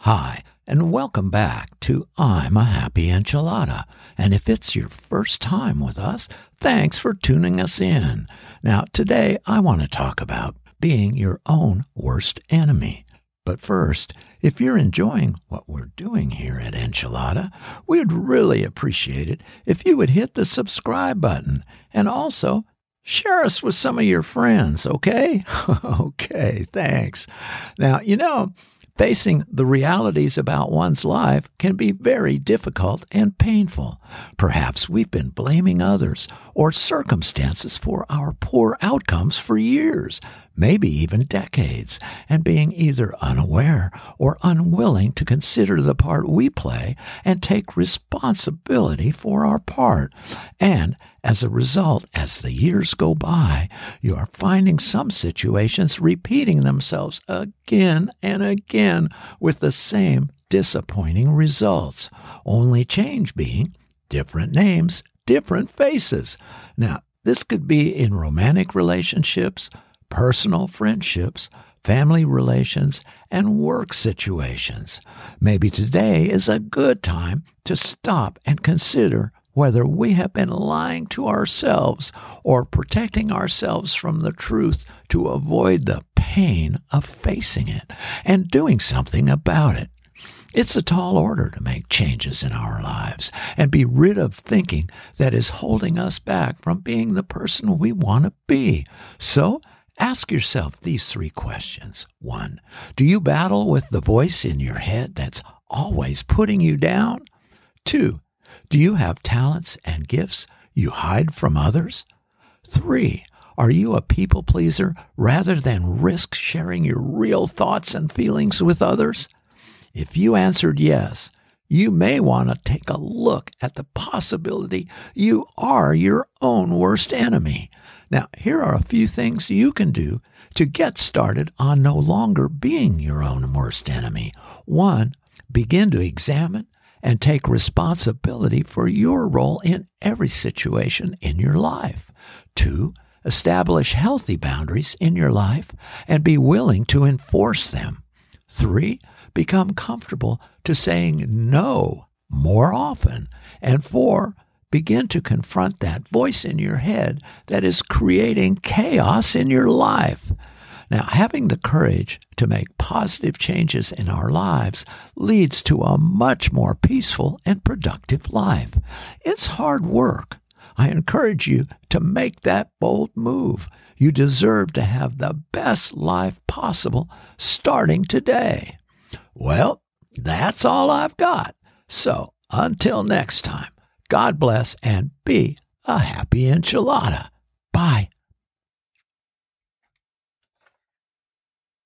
Hi, and welcome back to I'm a Happy Enchilada. And if it's your first time with us, thanks for tuning us in. Now, today I want to talk about being your own worst enemy. But first, if you're enjoying what we're doing here at Enchilada, we'd really appreciate it if you would hit the subscribe button and also share us with some of your friends, okay? okay, thanks. Now, you know, Facing the realities about one's life can be very difficult and painful. Perhaps we've been blaming others or circumstances for our poor outcomes for years, maybe even decades, and being either unaware or unwilling to consider the part we play and take responsibility for our part. And as a result, as the years go by, you are finding some situations repeating themselves again and again with the same disappointing results, only change being different names, different faces. Now, this could be in romantic relationships, personal friendships, family relations, and work situations. Maybe today is a good time to stop and consider whether we have been lying to ourselves or protecting ourselves from the truth to avoid the pain of facing it and doing something about it. It's a tall order to make changes in our lives and be rid of thinking that is holding us back from being the person we want to be. So, Ask yourself these three questions. One, do you battle with the voice in your head that's always putting you down? Two, do you have talents and gifts you hide from others? Three, are you a people pleaser rather than risk sharing your real thoughts and feelings with others? If you answered yes, you may want to take a look at the possibility you are your own worst enemy. Now, here are a few things you can do to get started on no longer being your own worst enemy. One, begin to examine and take responsibility for your role in every situation in your life. Two, establish healthy boundaries in your life and be willing to enforce them. Three, become comfortable to saying no more often. And four, begin to confront that voice in your head that is creating chaos in your life. Now, having the courage to make positive changes in our lives leads to a much more peaceful and productive life. It's hard work. I encourage you to make that bold move. You deserve to have the best life possible starting today. Well, that's all I've got. So until next time, God bless and be a happy enchilada.